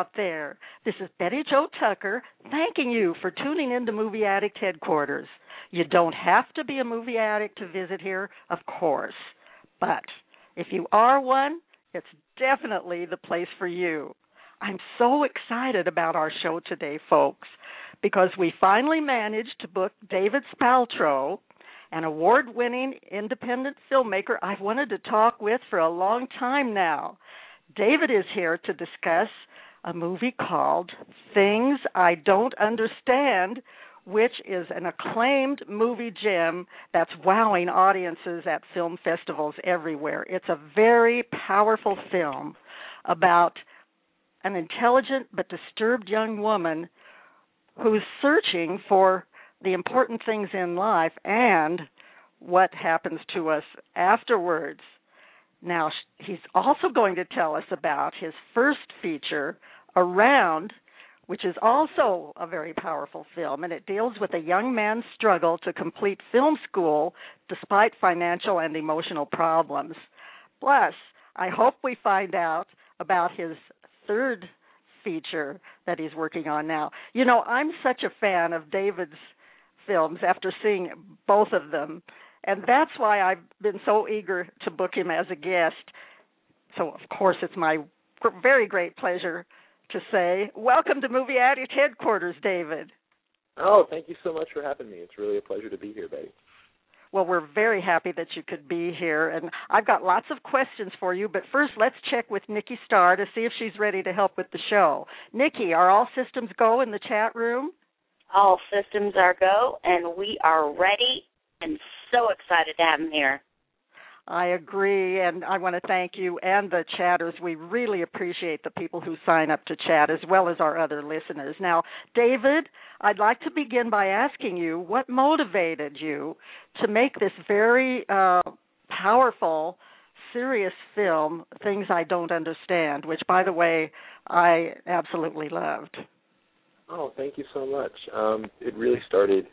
out there. This is Betty Jo Tucker thanking you for tuning in to Movie Addict Headquarters. You don't have to be a movie addict to visit here, of course. But if you are one, it's definitely the place for you. I'm so excited about our show today, folks, because we finally managed to book David Spaltro, an award winning independent filmmaker I've wanted to talk with for a long time now. David is here to discuss a movie called Things I Don't Understand, which is an acclaimed movie gem that's wowing audiences at film festivals everywhere. It's a very powerful film about an intelligent but disturbed young woman who's searching for the important things in life and what happens to us afterwards. Now, he's also going to tell us about his first feature, Around, which is also a very powerful film, and it deals with a young man's struggle to complete film school despite financial and emotional problems. Plus, I hope we find out about his third feature that he's working on now. You know, I'm such a fan of David's films after seeing both of them and that's why I've been so eager to book him as a guest. So, of course, it's my very great pleasure to say, Welcome to Movie Addict Headquarters, David. Oh, thank you so much for having me. It's really a pleasure to be here, Betty. Well, we're very happy that you could be here, and I've got lots of questions for you. But first, let's check with Nikki Starr to see if she's ready to help with the show. Nikki, are all systems go in the chat room? All systems are go, and we are ready and so excited to have him here. I agree, and I want to thank you and the chatters. We really appreciate the people who sign up to chat as well as our other listeners. Now, David, I'd like to begin by asking you what motivated you to make this very uh, powerful, serious film, Things I Don't Understand, which, by the way, I absolutely loved. Oh, thank you so much. Um, it really started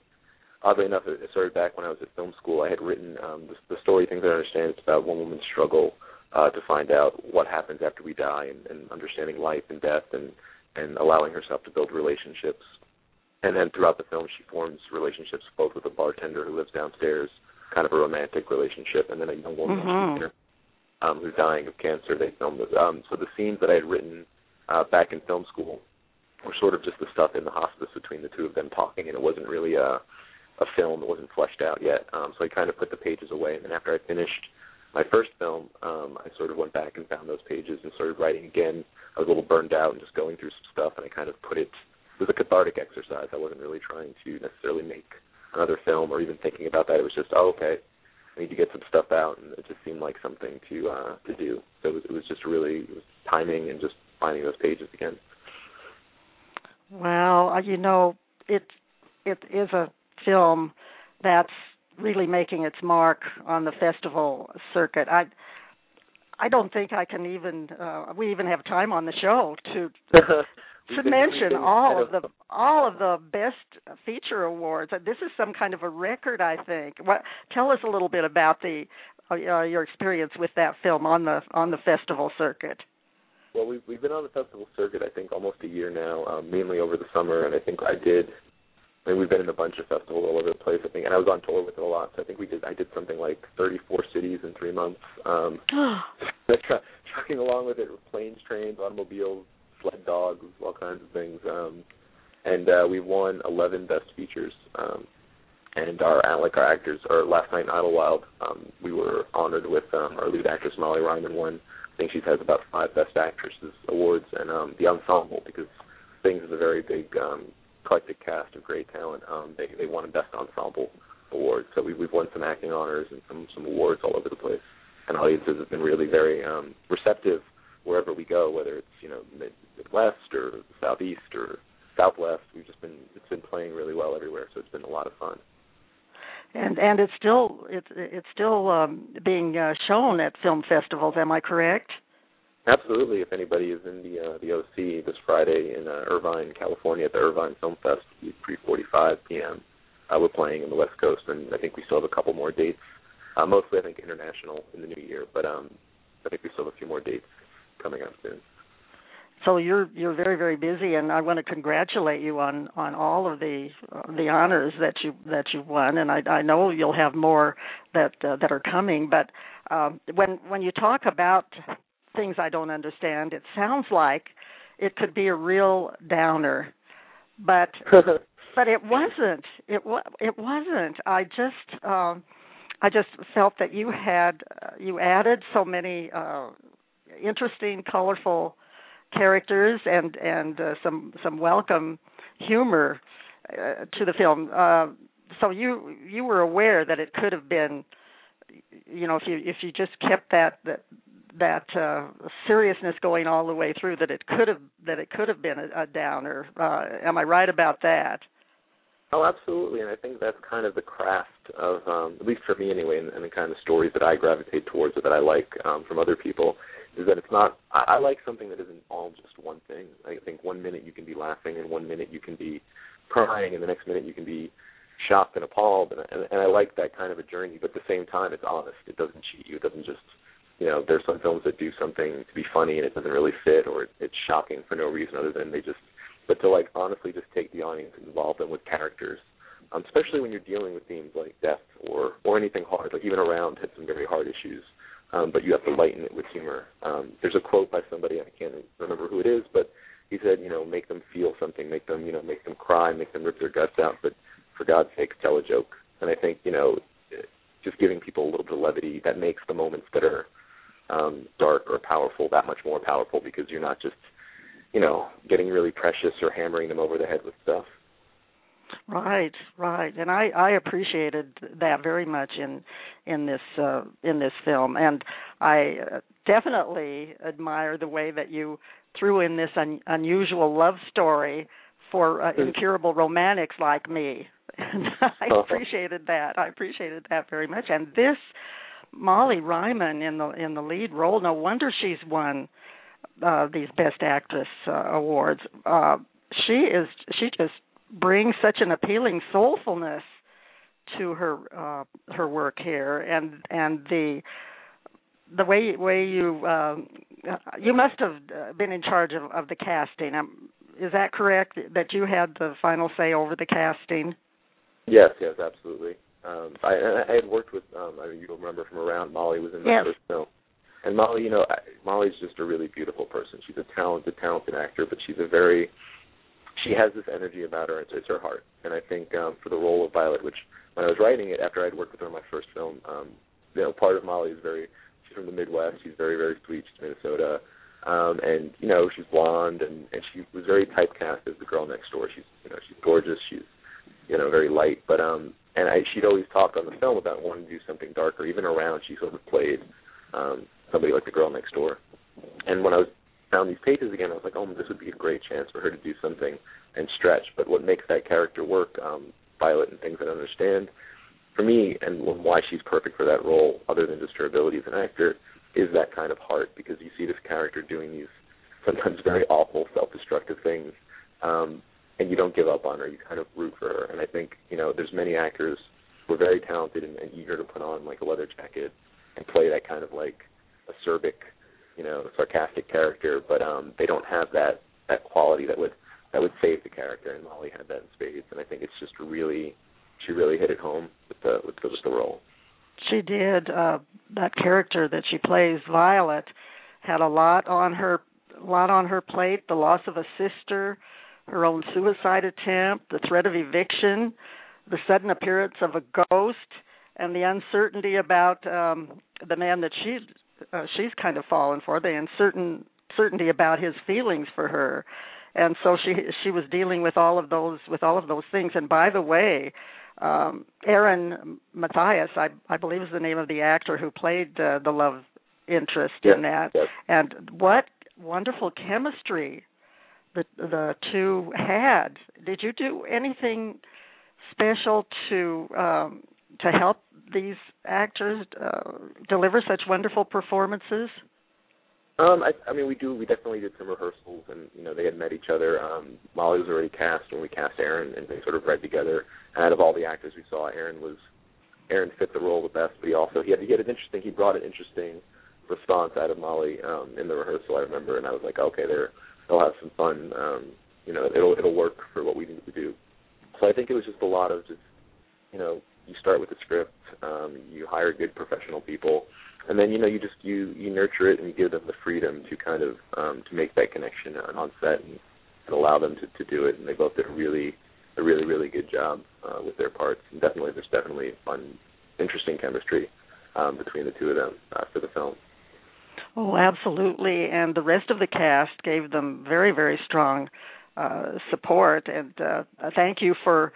oddly enough, it started back when I was at film school. I had written um, the, the story "Things I Understand." It's about one woman's struggle uh, to find out what happens after we die, and, and understanding life and death, and and allowing herself to build relationships. And then throughout the film, she forms relationships both with a bartender who lives downstairs, kind of a romantic relationship, and then a young woman mm-hmm. um, who's dying of cancer. They filmed it. Um, so the scenes that I had written uh, back in film school were sort of just the stuff in the hospice between the two of them talking, and it wasn't really a a film that wasn't fleshed out yet. Um, so I kind of put the pages away, and then after I finished my first film, um, I sort of went back and found those pages and started writing again. I was a little burned out and just going through some stuff, and I kind of put it. It was a cathartic exercise. I wasn't really trying to necessarily make another film or even thinking about that. It was just, oh, okay, I need to get some stuff out, and it just seemed like something to uh, to do. So it was, it was just really it was timing and just finding those pages again. Well, uh, you know, it it is a film that's really making its mark on the festival circuit. I I don't think I can even uh, we even have time on the show to to mention all of the all of the best feature awards. This is some kind of a record, I think. What tell us a little bit about the uh, your experience with that film on the on the festival circuit. Well, we've we've been on the festival circuit I think almost a year now, um, mainly over the summer, and I think I did I mean, we've been in a bunch of festivals all over the place. I think, and I was on tour with it a lot. So I think we did. I did something like 34 cities in three months. Um, trucking along with it, planes, trains, automobiles, sled dogs, all kinds of things. Um, and uh, we won 11 best features. Um, and our like our actors, or last night in Idyllwild, um, we were honored with um, our lead actress Molly Ryman won. I think she has about five best actresses awards, and um, the ensemble because Things is a very big um, eclectic cast of great talent. Um, they they won a best ensemble award, so we, we've won some acting honors and some some awards all over the place. And audiences have been really very um, receptive wherever we go, whether it's you know mid Midwest or Southeast or Southwest. We've just been it's been playing really well everywhere, so it's been a lot of fun. And and it's still it's it's still um, being uh, shown at film festivals. Am I correct? Absolutely. If anybody is in the uh, the OC this Friday in uh, Irvine, California, at the Irvine Film Fest, 3:45 p.m. Uh, we're playing in the West Coast, and I think we still have a couple more dates. Uh, mostly, I think international in the new year, but um, I think we still have a few more dates coming up soon. So you're you're very very busy, and I want to congratulate you on on all of the uh, the honors that you that you've won, and I I know you'll have more that uh, that are coming. But um, when when you talk about things I don't understand, it sounds like it could be a real downer, but but it wasn't. It was it wasn't. I just um, I just felt that you had uh, you added so many uh, interesting, colorful characters and and uh, some some welcome humor uh, to the film. Uh, so you you were aware that it could have been, you know, if you if you just kept that that that uh, seriousness going all the way through, that it could have that it could have been a, a downer. Uh, am I right about that? Oh, absolutely, and I think that's kind of the craft of, um, at least for me anyway, and, and the kind of stories that I gravitate towards or that I like um, from other people is that it's not I, I like something that isn't all just one thing. I think one minute you can be laughing and one minute you can be crying and the next minute you can be shocked and appalled and, and and I like that kind of a journey, but at the same time it's honest. It doesn't cheat you. It doesn't just you know, there's some films that do something to be funny and it doesn't really fit or it's shocking for no reason other than they just but to like honestly just take the audience and involve them with characters. Um, especially when you're dealing with themes like death or or anything hard, like even around had some very hard issues um, but you have to lighten it with humor. Um, there's a quote by somebody I can't remember who it is, but he said, you know, make them feel something, make them, you know, make them cry, make them rip their guts out, but for God's sake, tell a joke. And I think, you know, just giving people a little bit of levity that makes the moments that are um, dark or powerful that much more powerful because you're not just, you know, getting really precious or hammering them over the head with stuff. Right, right, and I I appreciated that very much in in this uh, in this film, and I uh, definitely admire the way that you threw in this un- unusual love story for uh, incurable romantics like me. And I uh-huh. appreciated that. I appreciated that very much. And this Molly Ryman in the in the lead role. No wonder she's won uh, these Best Actress uh, awards. Uh, she is she just brings such an appealing soulfulness to her uh her work here and and the the way way you uh, you must have uh, been in charge of, of the casting um, is that correct that you had the final say over the casting yes yes absolutely um i i had worked with um i mean you'll remember from around molly was in the yes. first film and molly you know I, molly's just a really beautiful person she's a talented talented actor but she's a very she has this energy about her. It's, it's her heart, and I think um, for the role of Violet, which when I was writing it after I'd worked with her on my first film, um, you know, part of Molly is very. She's from the Midwest. She's very very sweet. She's Minnesota, um, and you know she's blonde, and and she was very typecast as the girl next door. She's you know she's gorgeous. She's you know very light, but um, and I she'd always talk on the film about wanting to do something darker. Even around, she sort of played um, somebody like the girl next door. And when I was found these pages again, I was like, oh, this would be a great chance for her to do something and stretch. But what makes that character work, um, Violet and things that I understand, for me, and why she's perfect for that role, other than just her ability as an actor, is that kind of heart because you see this character doing these sometimes very awful, self-destructive things, um, and you don't give up on her. You kind of root for her. And I think you know, there's many actors who are very talented and, and eager to put on like a leather jacket and play that kind of like acerbic you know, sarcastic character, but um they don't have that that quality that would that would save the character and Molly had that in spades and I think it's just really she really hit it home with the with the, with the role. She did. Uh that character that she plays, Violet, had a lot on her lot on her plate, the loss of a sister, her own suicide attempt, the threat of eviction, the sudden appearance of a ghost, and the uncertainty about um the man that she uh, she's kind of fallen for the uncertain certainty about his feelings for her and so she she was dealing with all of those with all of those things. And by the way, um Aaron Matthias, I I believe is the name of the actor who played uh, the love interest yes, in that. Yes. And what wonderful chemistry the the two had. Did you do anything special to um to help these actors uh, deliver such wonderful performances? Um, I, I mean, we do. We definitely did some rehearsals, and you know, they had met each other. Um, Molly was already cast when we cast Aaron, and they sort of read together. And out of all the actors we saw, Aaron was Aaron fit the role the best. But he also he had to get an interesting. He brought an interesting response out of Molly um, in the rehearsal. I remember, and I was like, okay, they're they'll have some fun. Um, you know, it'll it'll work for what we need to do. So I think it was just a lot of just, you know, you start with the script, um, you hire good professional people, and then you know you just you you nurture it and you give them the freedom to kind of um, to make that connection on set and, and allow them to to do it. And they both did a really a really really good job uh, with their parts. And definitely there's definitely fun, interesting chemistry um, between the two of them uh, for the film. Oh, absolutely. And the rest of the cast gave them very, very strong uh, support. And uh, thank you for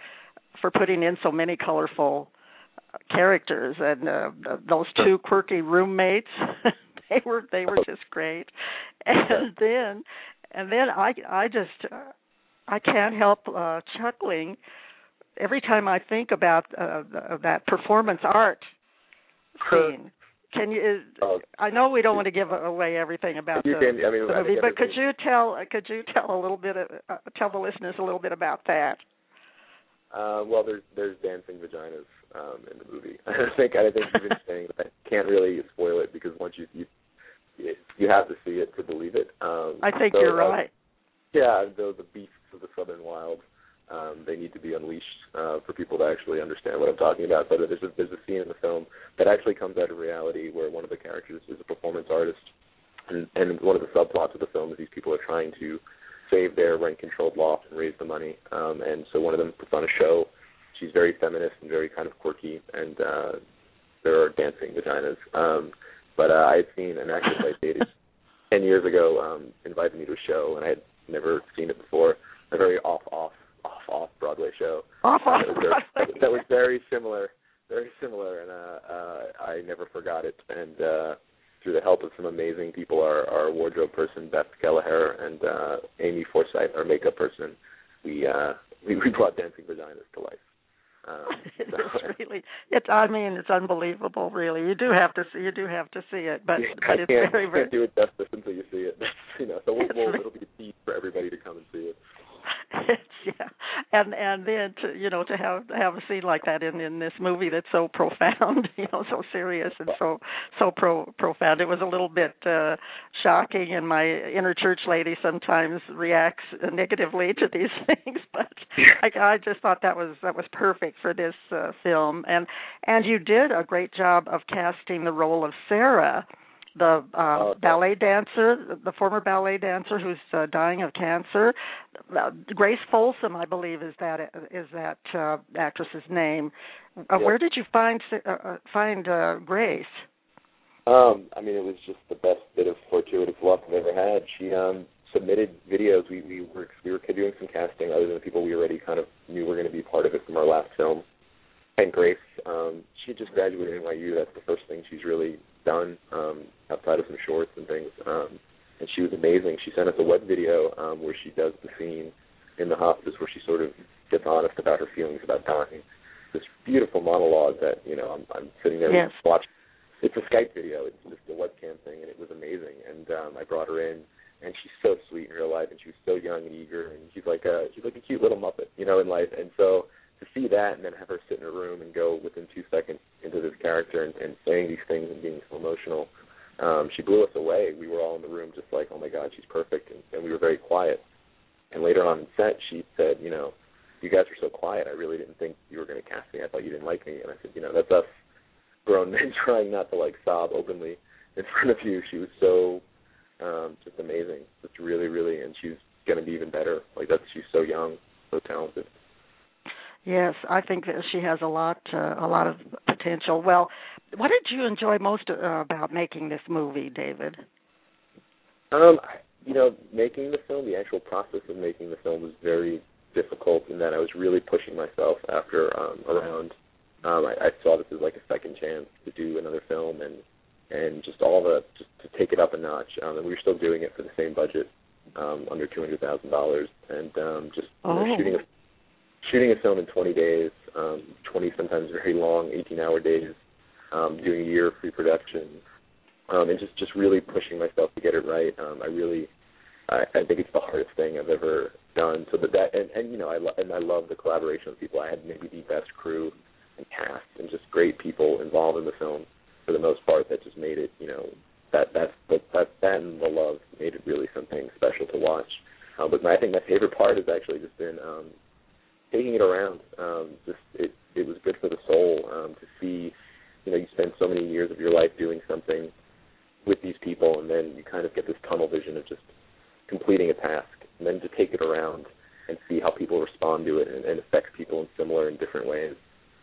for putting in so many colorful characters and uh, those two quirky roommates. they were they were just great. And then and then I I just uh, I can't help uh, chuckling every time I think about uh, that performance art scene. Can you? Uh, I know we don't want to give away everything about the, can, I mean, the movie, but could you tell? Could you tell a little bit? Of, uh, tell the listeners a little bit about that. Uh, well, there's there's dancing vaginas um, in the movie. I think I think saying that I can't really spoil it because once you you you have to see it to believe it. Um, I think so, you're uh, right. Yeah, though the beasts of the southern wild, um, they need to be unleashed uh, for people to actually understand what I'm talking about. But there's a there's a scene in the film that actually comes out of reality where one of the characters is a performance artist, and and one of the subplots of the film is these people are trying to save their rent controlled loft and raise the money. Um, and so one of them puts on a show. She's very feminist and very kind of quirky, and uh, there are dancing vaginas. Um, but uh, I had seen an actress I dated ten years ago um, invited me to a show, and I had never seen it before. A very off off, off, off, Broadway show. Off off that, was very, that was very similar, very similar, and uh, uh, I never forgot it. And uh, through the help of some amazing people, our, our wardrobe person Beth Kelleher and uh, Amy Forsyth, our makeup person, we uh, we, we brought dancing vaginas to life. Um, it's really it's I mean it's unbelievable really. You do have to see you do have to see it, but I but it's can't, very very can't do it justice until you see it. you know, so we'll, we'll, it'll be a tease for everybody to come and see it. yeah. And and then to you know to have have a scene like that in in this movie that's so profound you know so serious and so so pro profound. It was a little bit uh shocking and my inner church lady sometimes reacts negatively to these things but i i just thought that was that was perfect for this uh, film. And and you did a great job of casting the role of sarah the uh, Oh, okay. ballet dancer, the former ballet dancer who's uh, dying of cancer. Uh, Grace Folsom, I believe, is that is that uh, actress's name. Uh, Yeah. Where did you find uh, uh, find uh, Grace? Um, I mean, it was just the best bit of fortuitous luck I've ever had. She um submitted videos. We we were we were doing some casting other than the people we already kind of knew were going to be part of it from our last film. And Grace, um, she just graduated NYU. That's the first thing she's really done um, outside of some shorts and things. Um, and she was amazing. She sent us a web video um, where she does the scene in the hospice where she sort of gets honest about her feelings about dying. This beautiful monologue that you know I'm, I'm sitting there Yes. watching it's a Skype video. It's just a webcam thing, and it was amazing. And um, I brought her in, and she's so sweet in real life, and she was so young and eager, and she's like a she's like a cute little muppet, you know, in life. And so to see that, and then have her sit in a room and go within two seconds into this character and, and saying these things and being so emotional, um, she blew us away. We were all in the room just like, oh my God, she's perfect, and, and we were very quiet. And later on in set, she said, you know, you guys were so quiet. I really didn't think you were going to cast me. I thought you didn't like me. And I said, you know, that's us grown men trying not to like sob openly in front of you. She was so um just amazing. Just really, really and she's gonna be even better. Like that's she's so young, so talented. Yes, I think that she has a lot uh, a lot of potential. Well, what did you enjoy most uh, about making this movie, David? Um you know, making the film, the actual process of making the film was very difficult in that I was really pushing myself after um, around. Um, I, I saw this as like a second chance to do another film and and just all the just to take it up a notch. Um, and we were still doing it for the same budget, um, under two hundred thousand dollars, and um, just oh. you know, shooting a shooting a film in twenty days, um, twenty sometimes very long, eighteen hour days, um, doing a year of pre-production, um, and just just really pushing myself to get it right. Um, I really, I, I think it's the hardest thing I've ever done. So that that and, and you know I lo- and I love the collaboration of people. I had maybe the best crew and cast and just great people involved in the film for the most part. That just made it you know that that's that that that and the love made it really something special to watch. Um, but my, I think my favorite part has actually just been um, taking it around. Um, just it it was good for the soul um, to see. You know, you spend so many years of your life doing something with these people, and then you kind of get this tunnel vision of just completing a task, and then to take it around and see how people respond to it and, and affects people in similar and different ways.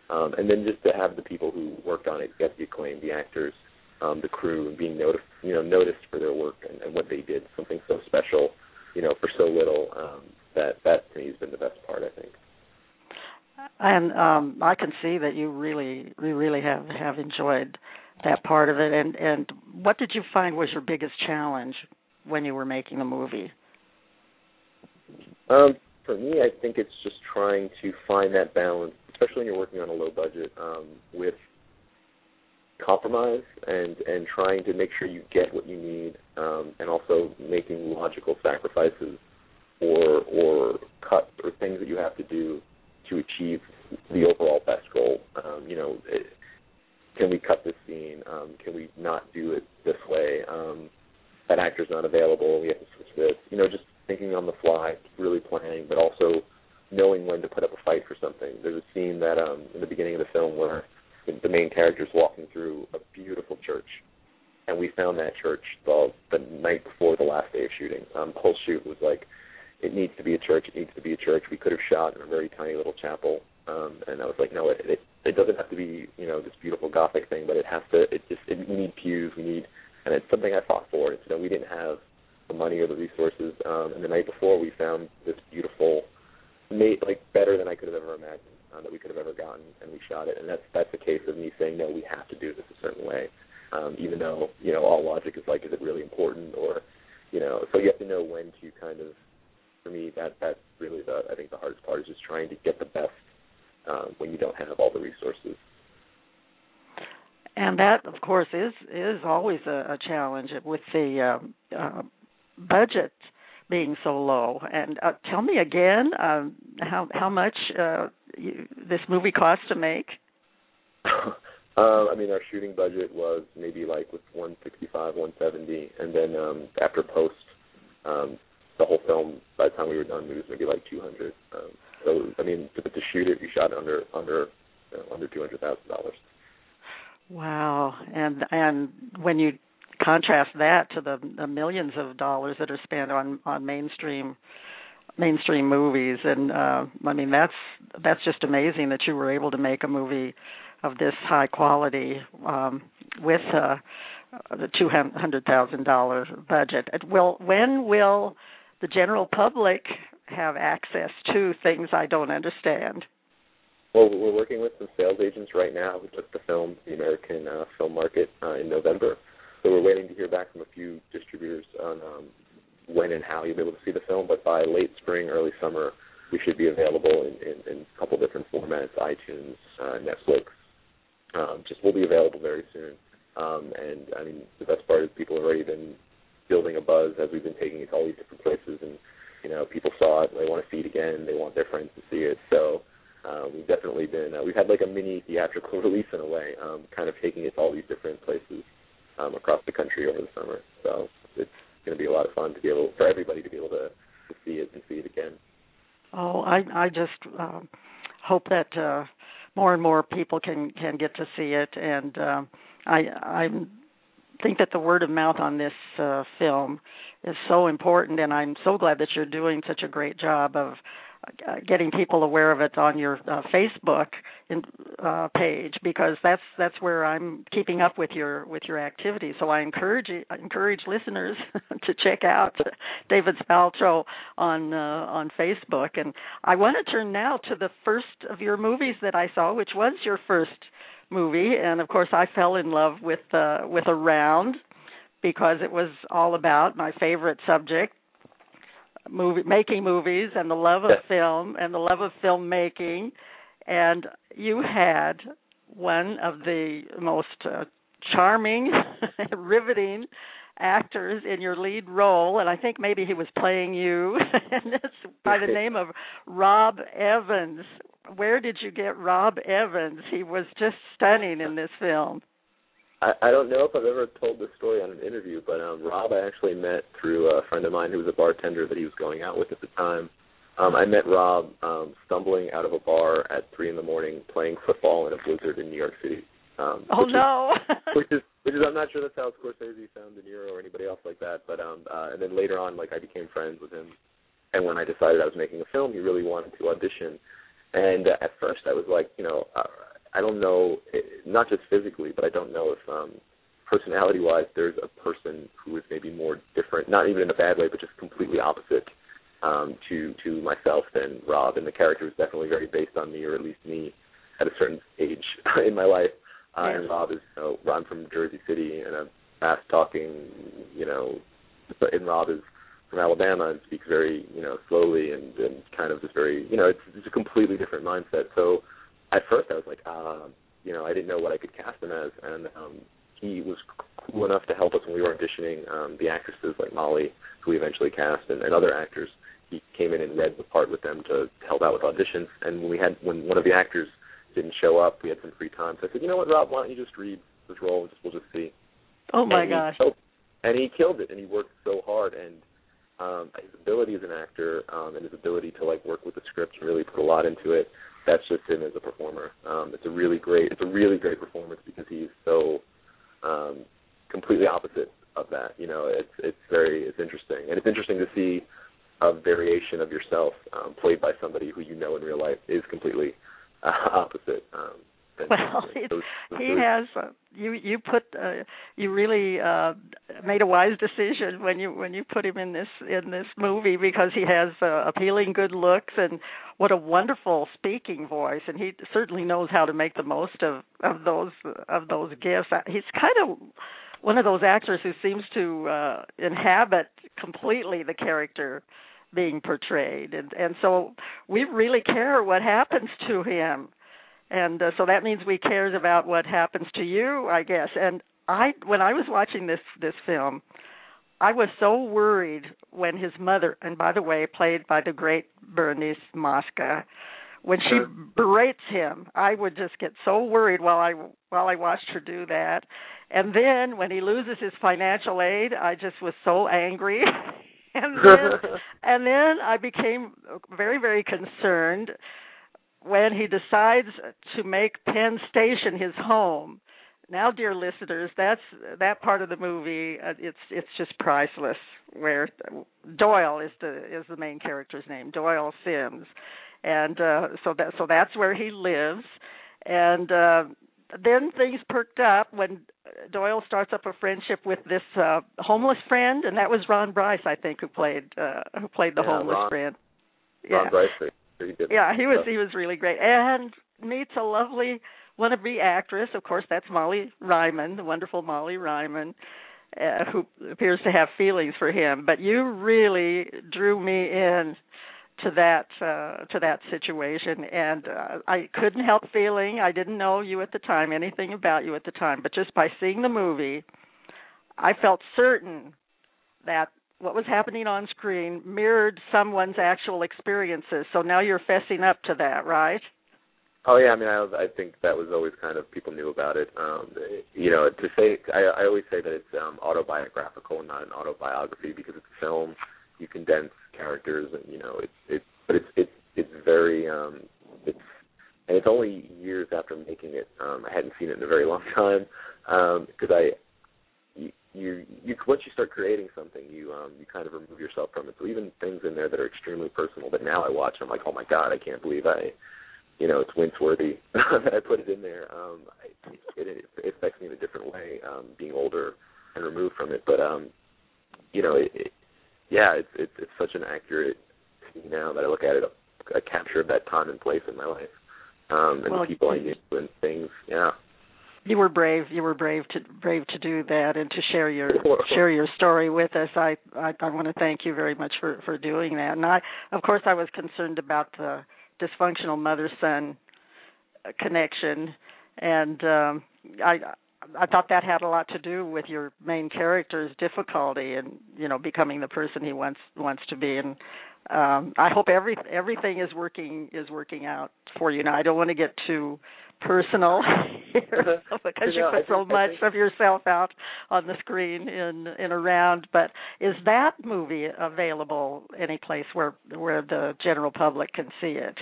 Um, and then just to have the people who worked on it get the acclaim, the actors, um, the crew, and being noticed, you know, noticed for their work and, and what they did, something so special, you know, for so little. Um, that that to me has been the best part, I think. And um, I can see that you really, you really have have enjoyed that part of it. And and what did you find was your biggest challenge when you were making the movie? Um, for me, I think it's just trying to find that balance, especially when you're working on a low budget, um, with compromise and and trying to make sure you get what you need, um, and also making logical sacrifices or or cuts or things that you have to do to achieve the overall best goal. Um, you know, it, can we cut this scene? Um, can we not do it this way? Um, that actor's not available. We have to switch this. You know, just thinking on the fly, really planning, but also knowing when to put up a fight for something. There's a scene that um, in the beginning of the film where the main character is walking through a beautiful church, and we found that church the the night before the last day of shooting. Um, whole shoot was like, it needs to be a church. It needs to be a church. We could have shot in a very tiny little chapel, um, and I was like, no, it, it it doesn't have to be you know this beautiful gothic thing, but it has to. It just it, we need pews. We need, and it's something I fought for. It's you know we didn't have the money or the resources, um, and the night before we found this beautiful, made like better than I could have ever imagined uh, that we could have ever gotten, and we shot it. And that's that's a case of me saying no, we have to do this a certain way, um, even though you know all logic is like, is it really important or you know, so you have to know when to kind of for me that that's really the I think the hardest part is just trying to get the best um, when you don't have all the resources. And that, of course, is is always a, a challenge with the uh, uh, budget being so low. And uh, tell me again um, how how much uh, you, this movie cost to make. Uh, I mean, our shooting budget was maybe like with 165, 170, and then um, after post, um, the whole film by the time we were done, it was maybe like 200. Um, so I mean, to, to shoot it, we shot under under you know, under two hundred thousand dollars. Wow, and and when you contrast that to the, the millions of dollars that are spent on on mainstream mainstream movies, and uh, I mean that's that's just amazing that you were able to make a movie of this high quality um, with uh, the two hundred thousand dollar budget. Will when will the general public have access to things I don't understand. Well, we're working with some sales agents right now who took the film to the American uh, film market uh, in November. So we're waiting to hear back from a few distributors on um, when and how you'll be able to see the film. But by late spring, early summer, we should be available in, in, in a couple different formats: iTunes, uh, Netflix. Um, just will be available very soon. Um, and I mean, the best part is people have already been building a buzz as we've been taking it to all these different places and you know, people saw it, they want to see it again, they want their friends to see it. So uh, we've definitely been, uh, we've had like a mini theatrical release in a way, um, kind of taking it to all these different places um, across the country over the summer. So it's going to be a lot of fun to be able, for everybody to be able to, to see it and see it again. Oh, I I just um, hope that uh, more and more people can can get to see it, and um, I I'm think that the word of mouth on this uh, film is so important, and I'm so glad that you're doing such a great job of uh, getting people aware of it on your uh, Facebook in, uh, page because that's that's where I'm keeping up with your with your activity. So I encourage I encourage listeners to check out David Spaltro on uh, on Facebook. And I want to turn now to the first of your movies that I saw, which was your first movie, and of course I fell in love with uh, with Around because it was all about my favorite subject movie making movies and the love of film and the love of filmmaking. And you had one of the most uh, charming riveting actors in your lead role and I think maybe he was playing you and it's by the name of Rob Evans where did you get Rob Evans he was just stunning in this film I, I don't know if I've ever told this story on an interview, but um, Rob I actually met through a friend of mine who was a bartender that he was going out with at the time. Um, I met Rob um, stumbling out of a bar at three in the morning playing football in a blizzard in New York City. Um, oh which no! Is, which is which is I'm not sure that's how Scorsese found De Niro or anybody else like that. But um, uh, and then later on, like I became friends with him. And when I decided I was making a film, he really wanted to audition. And uh, at first, I was like, you know, uh, I don't know, not just physically, but I don't know if um, personality-wise, there's a person who is maybe more different, not even in a bad way, but just completely opposite um, to to myself than Rob. And the character is definitely very based on me, or at least me, at a certain age in my life. Yeah. And Rob is, you know, I'm from Jersey City, and I'm fast-talking, you know, and Rob is from Alabama and speaks very, you know, slowly and, and kind of just very, you know, it's, it's a completely different mindset. So at first I was like, uh, you know, I didn't know what I could cast him as, and um, he was cool enough to help us when we were auditioning. Um, the actresses like Molly, who we eventually cast, and, and other actors, he came in and read the part with them to help out with auditions. And when we had when one of the actors didn't show up, we had some free time. So I said, you know what, Rob, why don't you just read this role and just, we'll just see. Oh my and gosh! He, and he killed it, and he worked so hard, and um, his ability as an actor um, and his ability to like work with the script and really put a lot into it that's just him as a performer. Um, it's a really great, it's a really great performance because he's so um, completely opposite of that. You know, it's it's very it's interesting, and it's interesting to see a variation of yourself um, played by somebody who you know in real life is completely uh, opposite. Um, well, it, he has. Uh, you you put uh, you really uh, made a wise decision when you when you put him in this in this movie because he has uh, appealing good looks and what a wonderful speaking voice, and he certainly knows how to make the most of of those of those gifts. Uh, he's kind of one of those actors who seems to uh, inhabit completely the character being portrayed and and so we really care what happens to him and uh, so that means we cares about what happens to you, I guess. And I, when I was watching this this film, I was so worried when his mother, and by the way, played by the great Bernice Mosca, when she berates him, I would just get so worried while I while I watched her do that. And then when he loses his financial aid, I just was so angry. and then and then I became very very concerned when he decides to make Penn Station his home. Now, dear listeners, that's that part of the movie. Uh, it's it's just priceless. Where Doyle is the is the main character's name, Doyle Sims, and uh, so that so that's where he lives. And uh, then things perked up when Doyle starts up a friendship with this uh, homeless friend, and that was Ron Bryce, I think, who played uh, who played the yeah, homeless Ron, friend. Ron yeah. Bryce he did. Yeah, he was he was really great, and meets a lovely wannabe actress. Of course, that's Molly Ryman, the wonderful Molly Ryman, uh, who appears to have feelings for him. But you really drew me in to that uh, to that situation, and uh, I couldn't help feeling I didn't know you at the time, anything about you at the time, but just by seeing the movie, I felt certain that what was happening on screen mirrored someone's actual experiences. So now you're fessing up to that, right? Oh yeah, I mean, I, I think that was always kind of people knew about it. Um, you know, to say, I, I always say that it's um, autobiographical, not an autobiography, because it's a film. You condense characters, and you know, it's it's, but it's it's it's very um, it's and it's only years after making it. Um, I hadn't seen it in a very long time because um, I you you once you start creating something, you um you kind of remove yourself from it. So even things in there that are extremely personal that now I watch, I'm like, oh my god, I can't believe I, you know, it's Wince-worthy that I put it in there. Um, it, it, it affects me in a different way, um, being older and removed from it. But um, you know, it, it yeah, it's it's it's such an accurate scene now that I look at it, a, a capture of that time and place in my life, um, and well, the people I knew and things. Yeah you were brave. You were brave to brave to do that and to share your share your story with us. I, I I want to thank you very much for for doing that. And I, of course, I was concerned about the dysfunctional mother son connection, and um, I I thought that had a lot to do with your main character's difficulty and you know becoming the person he wants wants to be. And um, I hope every everything is working is working out for you. Now I don't want to get too personal here because you put so much of yourself out on the screen in in around but is that movie available any place where where the general public can see it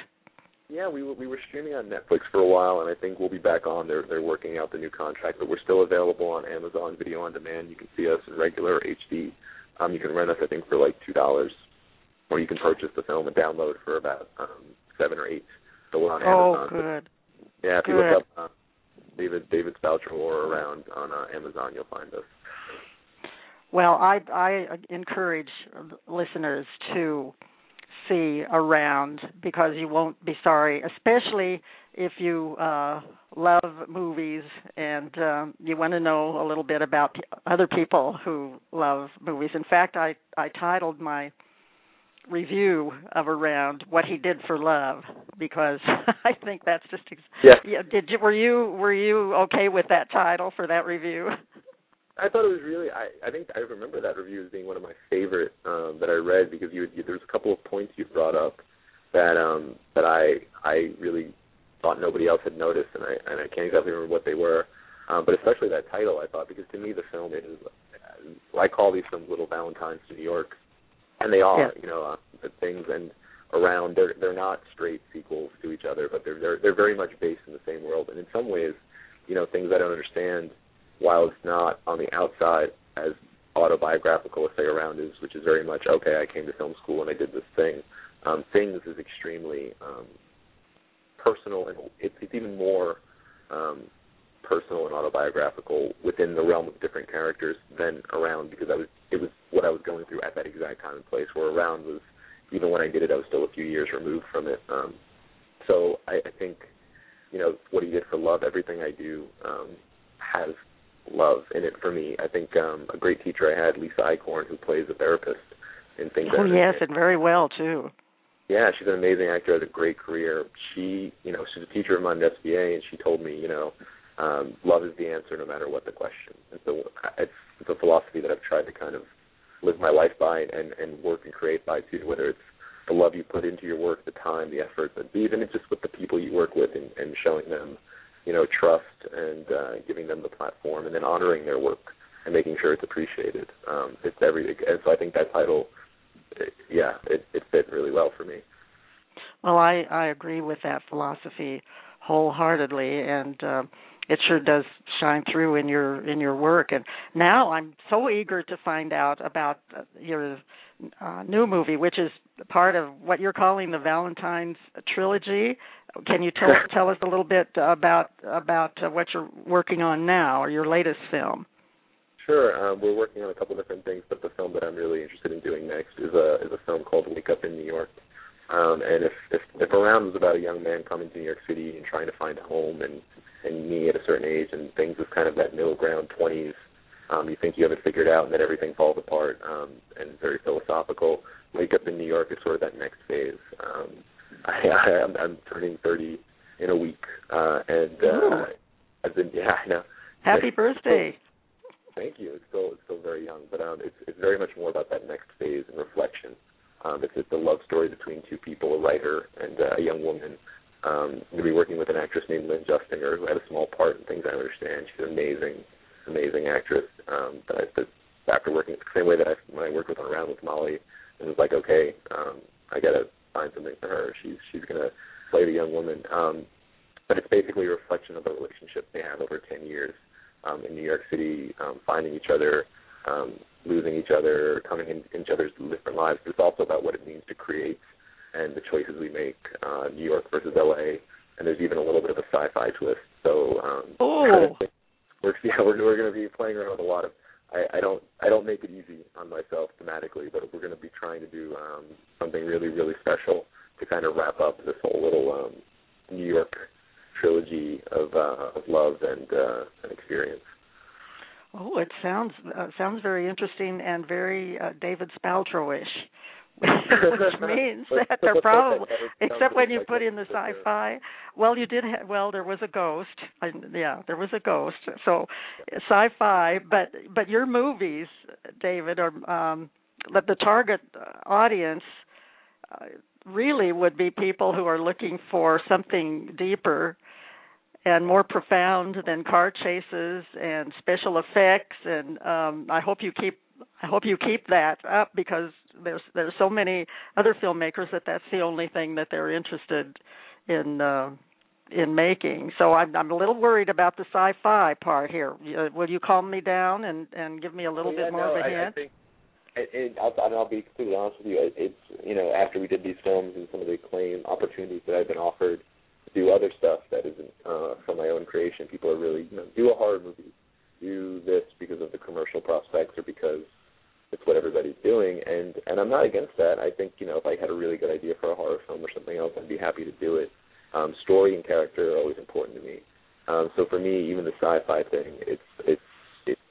yeah we we were streaming on netflix for a while and i think we'll be back on. They're they're working out the new contract but we're still available on amazon video on demand. You can see us in regular hd um you can rent us i think for like two dollars or you can purchase the film and download for about um seven or eight so we're on oh, amazon. oh good. Yeah, if Good. you look up uh, David David Spaltro or around on uh, Amazon, you'll find us. Well, I I encourage listeners to see around because you won't be sorry, especially if you uh love movies and um you want to know a little bit about other people who love movies. In fact, I I titled my review of around what he did for love because I think that's just ex- yeah. yeah. Did you were you were you okay with that title for that review? I thought it was really. I I think I remember that review as being one of my favorite um, that I read because you, you there's a couple of points you brought up that um that I I really thought nobody else had noticed and I and I can't exactly remember what they were. Um, but especially that title, I thought because to me the film is I call these films little Valentines to New York and they are, yeah. you know, uh, things and around. They're they're not straight sequels to each other, but they're they're they're very much based in the same world. And in some ways, you know, things I don't understand, while it's not on the outside as autobiographical as say around is, which is very much okay. I came to film school and I did this thing. Um, things is extremely um, personal and it's, it's even more um, personal and autobiographical within the realm of different characters than around because I was it was what I was going through at that exact time and place. Where around was even when I did it, I was still a few years removed from it. Um, so I, I think you know what he did for love. Everything I do um, has love in it for me. I think um, a great teacher I had, Lisa Eichhorn, who plays a therapist in things. Oh yes, and very well too. Yeah, she's an amazing actor, has a great career. She, you know, she's a teacher of mine at SVA, and she told me, you know, um, love is the answer no matter what the question. And so it's, it's a philosophy that I've tried to kind of live my life by and, and work and create by too, whether it's the love you put into your work, the time, the effort, but even it's just with the people you work with and, and showing them, you know, trust and uh, giving them the platform and then honoring their work and making sure it's appreciated. Um, it's everything. And so I think that title, it, yeah, it, it fit really well for me. Well, I I agree with that philosophy wholeheartedly, and uh, it sure does shine through in your in your work. And now i'm so eager to find out about uh, your uh, new movie which is part of what you're calling the valentine's trilogy. Can you tell tell us a little bit about about uh, what you're working on now or your latest film? Sure, um, we're working on a couple different things, but the film that I'm really interested in doing next is a is a film called Wake Up in New York. Um, and if, if if Around is about a young man coming to New York City and trying to find a home and and me at a certain age and things is kind of that middle ground 20s. Um, you think you have it figured out and then everything falls apart um, and very philosophical. Wake up in New York is sort of that next phase. Um, I, I, I'm, I'm turning 30 in a week, uh, and uh, I've been yeah, I know. Happy birthday! Thank you. It's still it's still very young, but um, it's it's very much more about that next phase and reflection. Um, it's it's a love story between two people, a writer and uh, a young woman um, going to be working with an actress named Lynn Justinger who had a small part in Things I Understand. She's an amazing, amazing actress. Um, that I, that after working the same way that I when I worked with around with Molly, it was like okay, um, I got to find something for her. She's she's going to play the young woman. Um, but it's basically a reflection of the relationship they have over 10 years um, in New York City, um, finding each other, um, losing each other, coming in, in each other's different lives. But it's also about what it means to create and the choices we make. Uh, New York versus LA, and there's even a little bit of a sci-fi twist. So, um, oh, we're yeah, we're we're going to be playing around with a lot of. I, I don't I don't make it easy on myself thematically, but we're going to be trying to do um, something really really special to kind of wrap up this whole little um, New York trilogy of uh, of love and uh, and experience. Oh, it sounds uh, sounds very interesting and very uh, David Spaltroish. which means that they're probably except when you put in the sci-fi well you did have well there was a ghost I, yeah there was a ghost. So sci-fi but but your movies david are um the target audience uh, really would be people who are looking for something deeper and more profound than car chases and special effects and um I hope you keep I hope you keep that up because there's there's so many other filmmakers that that's the only thing that they're interested in uh, in making. So I'm I'm a little worried about the sci-fi part here. Uh, will you calm me down and and give me a little well, yeah, bit more no, of a I, hint? I think, it, it, I'll, I'll be completely honest with you. It's you know after we did these films and some of the acclaim opportunities that I've been offered to do other stuff that isn't uh, from my own creation, people are really you know do a horror movie, do this because of the commercial prospects or because it's what everybody's doing and and I'm not against that. I think, you know, if I had a really good idea for a horror film or something else, I'd be happy to do it. Um story and character are always important to me. Um so for me, even the sci-fi thing, it's it's it's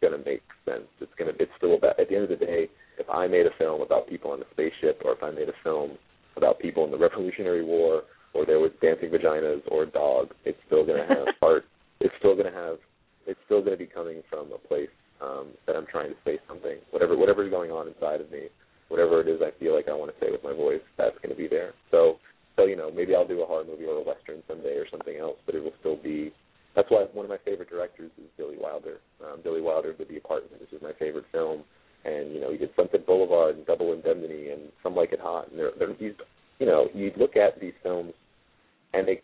going to make sense. It's going to it's still about at the end of the day, if I made a film about people on a spaceship or if I made a film about people in the Revolutionary War or there was dancing vaginas or a dog, it's still going to have heart. It's still going to have it's still going to be coming from a place um, that I'm trying to say something. Whatever whatever's going on inside of me, whatever it is I feel like I want to say with my voice, that's going to be there. So so you know maybe I'll do a horror movie or a western someday or something else, but it will still be. That's why one of my favorite directors is Billy Wilder. Um, Billy Wilder did The Apartment. This is my favorite film, and you know he did Sunset Boulevard and Double Indemnity and Some Like It Hot. And they're, they're, he's you know you look at these films, and they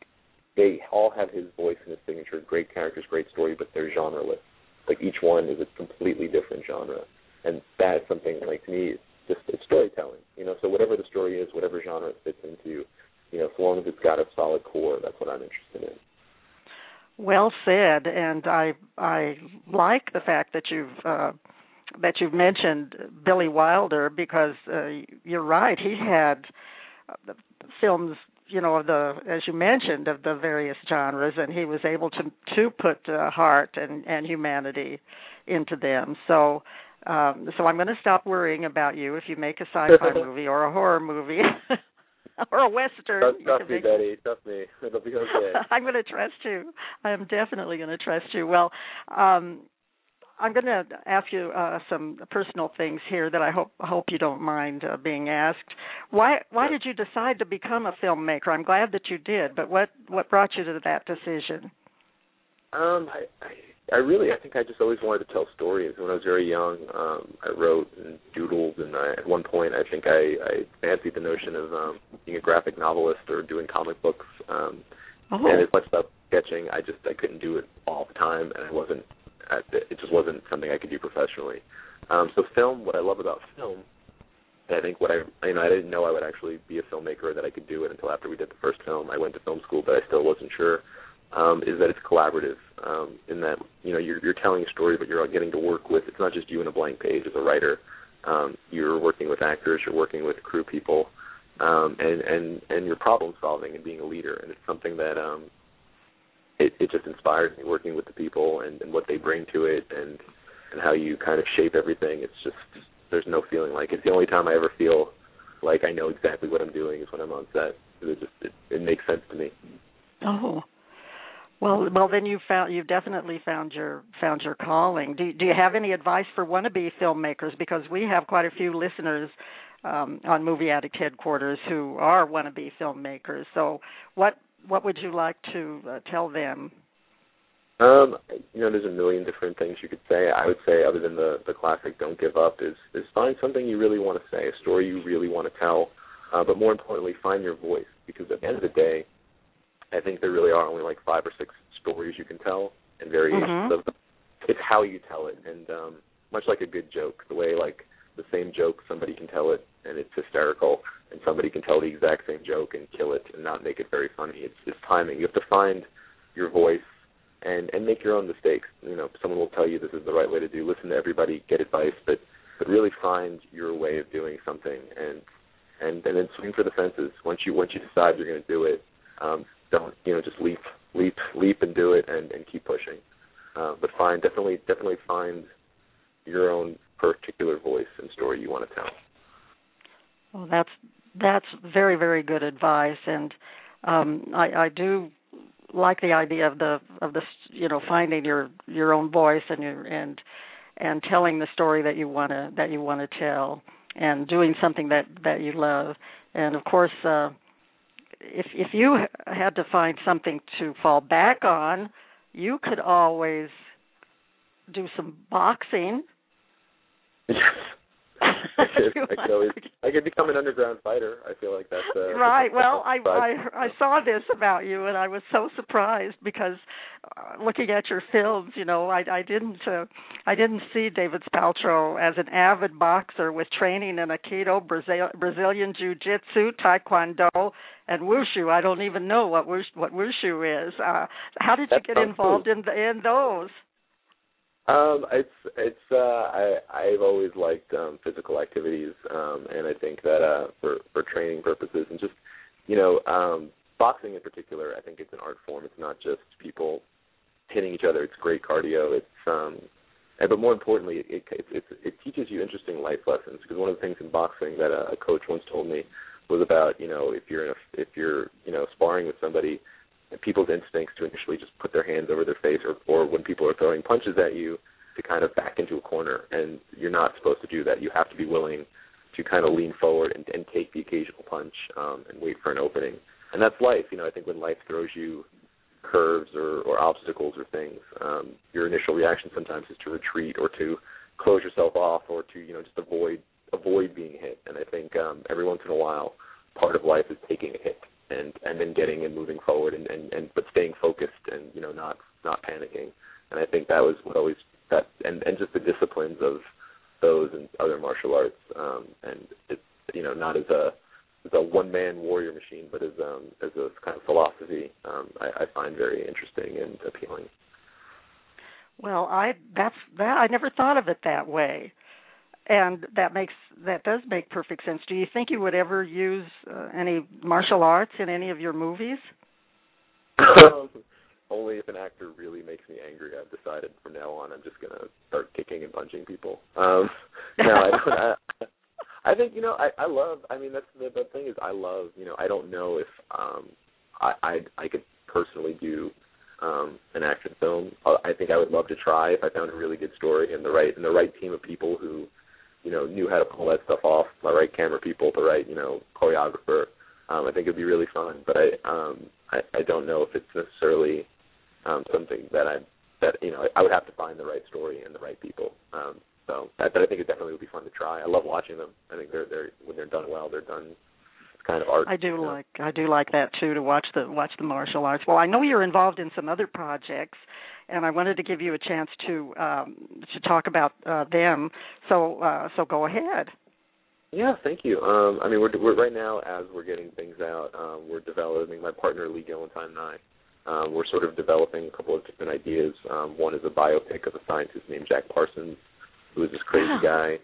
they all have his voice and his signature. Great characters, great story, but they're genreless like each one is a completely different genre, and that's something like to me just it's storytelling. You know, so whatever the story is, whatever genre it fits into, you know, so long as it's got a solid core, that's what I'm interested in. Well said, and I I like the fact that you've uh, that you've mentioned Billy Wilder because uh, you're right. He had uh, films you know of the as you mentioned of the various genres and he was able to to put uh, heart and and humanity into them. So um so i'm going to stop worrying about you. If you make a sci-fi movie or a horror movie or a western trust, trust me betty. Trust me. It'll be okay. I'm going to trust you. I am definitely going to trust you. Well um I'm going to ask you uh, some personal things here that I hope hope you don't mind uh, being asked. Why why did you decide to become a filmmaker? I'm glad that you did, but what what brought you to that decision? Um, I, I I really I think I just always wanted to tell stories. When I was very young, um, I wrote and doodled, and I, at one point I think I, I fancied the notion of um, being a graphic novelist or doing comic books. Um, oh. And as much as sketching, I just I couldn't do it all the time, and I wasn't it just wasn't something I could do professionally. Um, so film, what I love about film, I think what I you know I didn't know I would actually be a filmmaker that I could do it until after we did the first film. I went to film school, but I still wasn't sure. Um, is that it's collaborative um, in that you know you're you're telling a story, but you're getting to work with. It's not just you and a blank page as a writer. Um, you're working with actors, you're working with crew people, um, and and and you're problem solving and being a leader. And it's something that um, it, it just inspires me working with the people and, and what they bring to it and and how you kind of shape everything. It's just there's no feeling like it's the only time I ever feel like I know exactly what I'm doing is when I'm on set. It just it, it makes sense to me. Oh. Well, well, then you found you've definitely found your found your calling. Do do you have any advice for wannabe filmmakers? Because we have quite a few listeners um, on Movie Addict headquarters who are wannabe filmmakers. So, what what would you like to uh, tell them? Um, you know, there's a million different things you could say. I would say, other than the the classic "Don't give up," is is find something you really want to say, a story you really want to tell, uh, but more importantly, find your voice. Because at the end of the day, I think there really are only like five or six stories you can tell, and variations mm-hmm. of them. it's how you tell it, and um, much like a good joke, the way like the same joke somebody can tell it and it's hysterical, and somebody can tell the exact same joke and kill it and not make it very funny. It's it's timing. You have to find your voice and and make your own mistakes. You know, someone will tell you this is the right way to do. Listen to everybody, get advice, but but really find your way of doing something and and and then swing for the fences. Once you once you decide you're going to do it, um, don't you know just leap leap leap and do it and and keep pushing. Uh, but find definitely definitely find your own particular voice and story you want to tell. Well, that's that's very very good advice, and um, I, I do like the idea of the of the you know finding your your own voice and your and and telling the story that you want to that you want to tell and doing something that that you love. And of course uh if if you had to find something to fall back on you could always do some boxing I could, I could always, I could become an underground fighter. I feel like that's uh, right. Well, I, I I saw this about you, and I was so surprised because uh, looking at your films, you know, I I didn't uh, I didn't see David Spaltro as an avid boxer with training in Aikido, Brazil, Brazilian Jiu Jitsu, Taekwondo, and Wushu. I don't even know what Wushu, what Wushu is. Uh, how did you get involved cool. in the, in those? Um, it's it's uh I I've always liked um physical activities um and I think that uh for for training purposes and just you know um boxing in particular I think it's an art form. It's not just people hitting each other. It's great cardio. It's um and but more importantly it it it, it teaches you interesting life lessons. Because one of the things in boxing that a, a coach once told me was about you know if you're in a if you're you know sparring with somebody people's instincts to initially just put their hands over their face or or when people are throwing punches at you to kind of back into a corner. And you're not supposed to do that. You have to be willing to kind of lean forward and, and take the occasional punch um and wait for an opening. And that's life. You know i think when life throws you curves or or obstacles or things um your initial reaction sometimes is to retreat or to close yourself off or to you know just avoid avoid being hit. And i think um every once in a while part of life is taking a hit and and then getting and moving forward and and, and but staying focused and you know not not panicking. And i think that was what always that and and just the disciplines of those and other martial arts um and it's you know not as a as a one man warrior machine but as um as a kind of philosophy um i, I find very interesting and appealing. Well i that's that i never thought of it that way and that makes that does make perfect sense. Do you think you would ever use uh, any martial arts in any of your movies? Only if an actor really makes me angry. I've decided from now on I'm just gonna start kicking and punching people. Um, no, I don't. I, I think you know I I love. I mean that's the the thing is I love. You know I don't know if um I I I could personally do um an action film. I think I would love to try if I found a really good story and the right and the right team of people who you know knew how to pull that stuff off, the right camera people, the right you know choreographer. Um, I think it'd be really fun, but I um, I, I don't know if it's necessarily um, something that I that you know I would have to find the right story and the right people. Um, so, but I think it definitely would be fun to try. I love watching them. I think they're they're when they're done well, they're done. Kind of art. I do like I do like that too to watch the watch the martial arts. Well, I know you're involved in some other projects and I wanted to give you a chance to um, to talk about uh, them. So uh, so go ahead. Yeah, thank you. Um, I mean, we're, we're right now as we're getting things out, um, we're developing. My partner Lee Gillentine and I, um, we're sort of developing a couple of different ideas. Um, one is a biopic of a scientist named Jack Parsons, who was this crazy guy,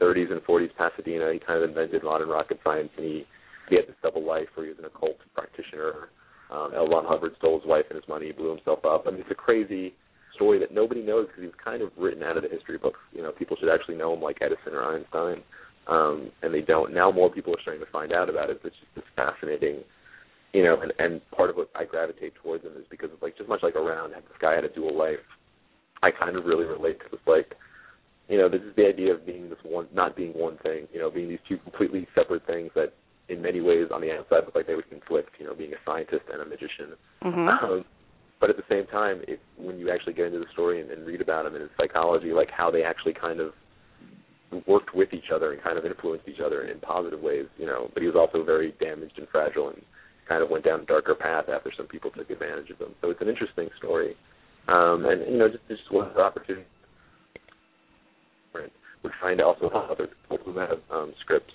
30s and 40s Pasadena. He kind of invented modern rocket science, and he he had this double life where he was an occult practitioner um, L. Ron Hubbard stole his wife and his money, blew himself up. I mean, it's a crazy story that nobody knows because he was kind of written out of the history books. You know, people should actually know him like Edison or Einstein, um, and they don't. Now more people are starting to find out about it. It's just this fascinating, you know, and and part of what I gravitate towards him is because of like just much like around this guy had a dual life. I kind of really relate to this like you know, this is the idea of being this one, not being one thing, you know, being these two completely separate things that in many ways on the outside look like they would conflict, you know, being a scientist and a magician. Mm-hmm. Um, but at the same time, if when you actually get into the story and, and read about them and in psychology, like how they actually kind of worked with each other and kind of influenced each other in positive ways, you know. But he was also very damaged and fragile and kind of went down a darker path after some people took advantage of him. So it's an interesting story. um, and you know just just what the opportunity. We're trying to also help other people who have um, scripts,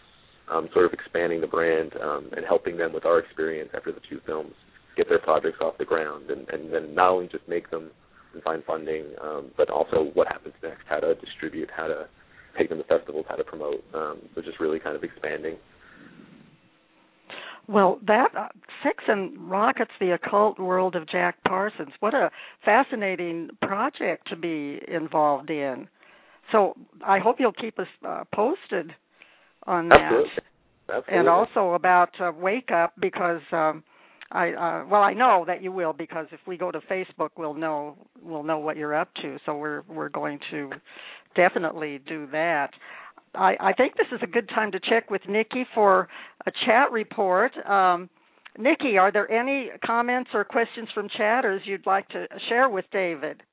um, sort of expanding the brand um, and helping them with our experience after the two films get their projects off the ground, and, and then not only just make them and find funding, um, but also what happens next, how to distribute, how to take them to festivals, how to promote. Um, so just really kind of expanding. Well, that uh, and Rockets, the occult world of Jack Parsons. What a fascinating project to be involved in. So I hope you'll keep us uh, posted on that. Absolutely. Absolutely. And also about uh, Wake Up because um, I uh, well I know that you will because if we go to Facebook we'll know we'll know what you're up to. So we're we're going to definitely do that. I, I think this is a good time to check with Nikki for a chat report. Um, Nikki, are there any comments or questions from chatters you'd like to share with David?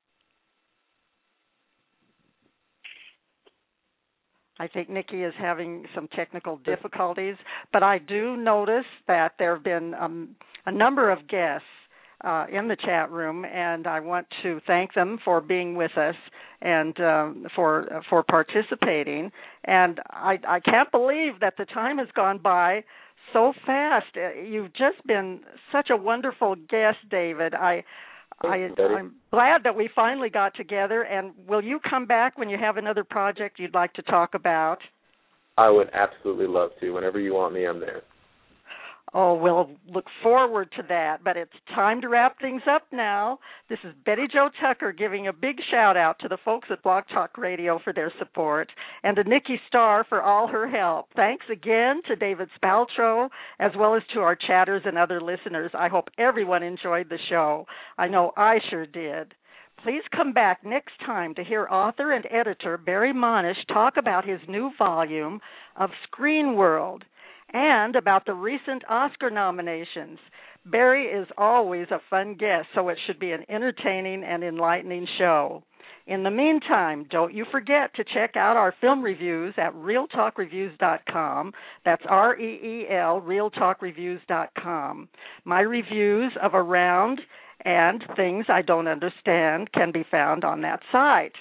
I think Nikki is having some technical difficulties, but I do notice that there have been um, a number of guests uh, in the chat room, and I want to thank them for being with us and um, for for participating. And I, I can't believe that the time has gone by so fast. Uh, you've just been such a wonderful guest, David. I. I, I'm glad that we finally got together. And will you come back when you have another project you'd like to talk about? I would absolutely love to. Whenever you want me, I'm there. Oh, we'll look forward to that. But it's time to wrap things up now. This is Betty Jo Tucker giving a big shout out to the folks at Blog Talk Radio for their support and to Nikki Starr for all her help. Thanks again to David Spaltro as well as to our chatters and other listeners. I hope everyone enjoyed the show. I know I sure did. Please come back next time to hear author and editor Barry Monush talk about his new volume of Screen World and about the recent Oscar nominations. Barry is always a fun guest, so it should be an entertaining and enlightening show. In the meantime, don't you forget to check out our film reviews at reeltalkreviews.com. That's R E E L, reeltalkreviews.com. My reviews of Around and Things I Don't Understand can be found on that site.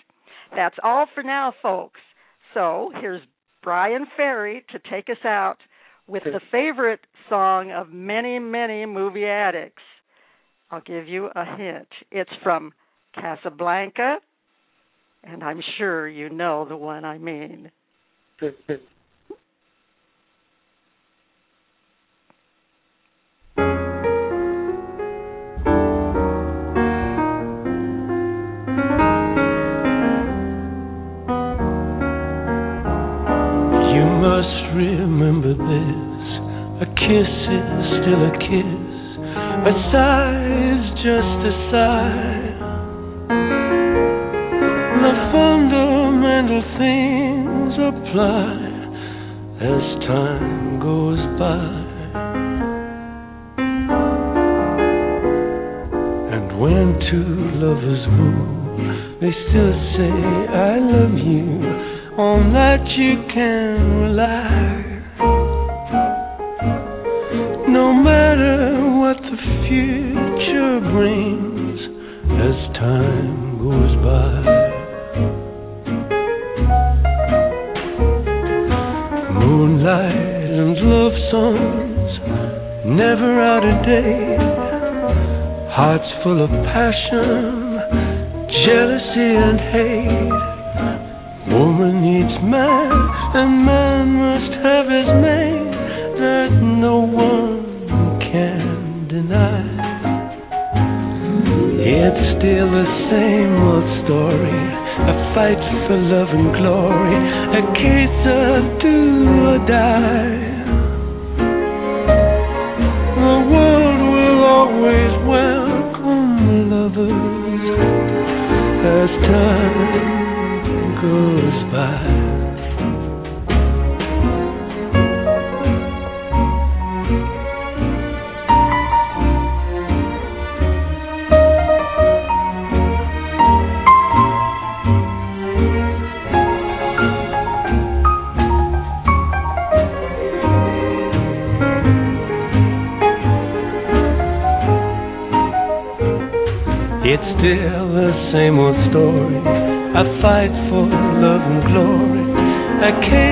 That's all for now, folks. So here's Bryan Ferry to take us out with the favorite song of many, many movie addicts. I'll give you a hint. It's from Casablanca, and I'm sure you know the one I mean. Remember this. A kiss is still a kiss. A sigh is just a sigh. The fundamental things apply as time goes by. And when two lovers woo, they still say, I love you on that you can rely. No matter what the future brings as time goes by. Moonlight and love songs, never out of date. Hearts full of passion, jealousy, and hate. Woman needs man, and man must have his mate that no one can deny. It's still the same old story, a fight for love and glory, a case of do or die. The world will always welcome lovers as time story. I fight for love and glory. A case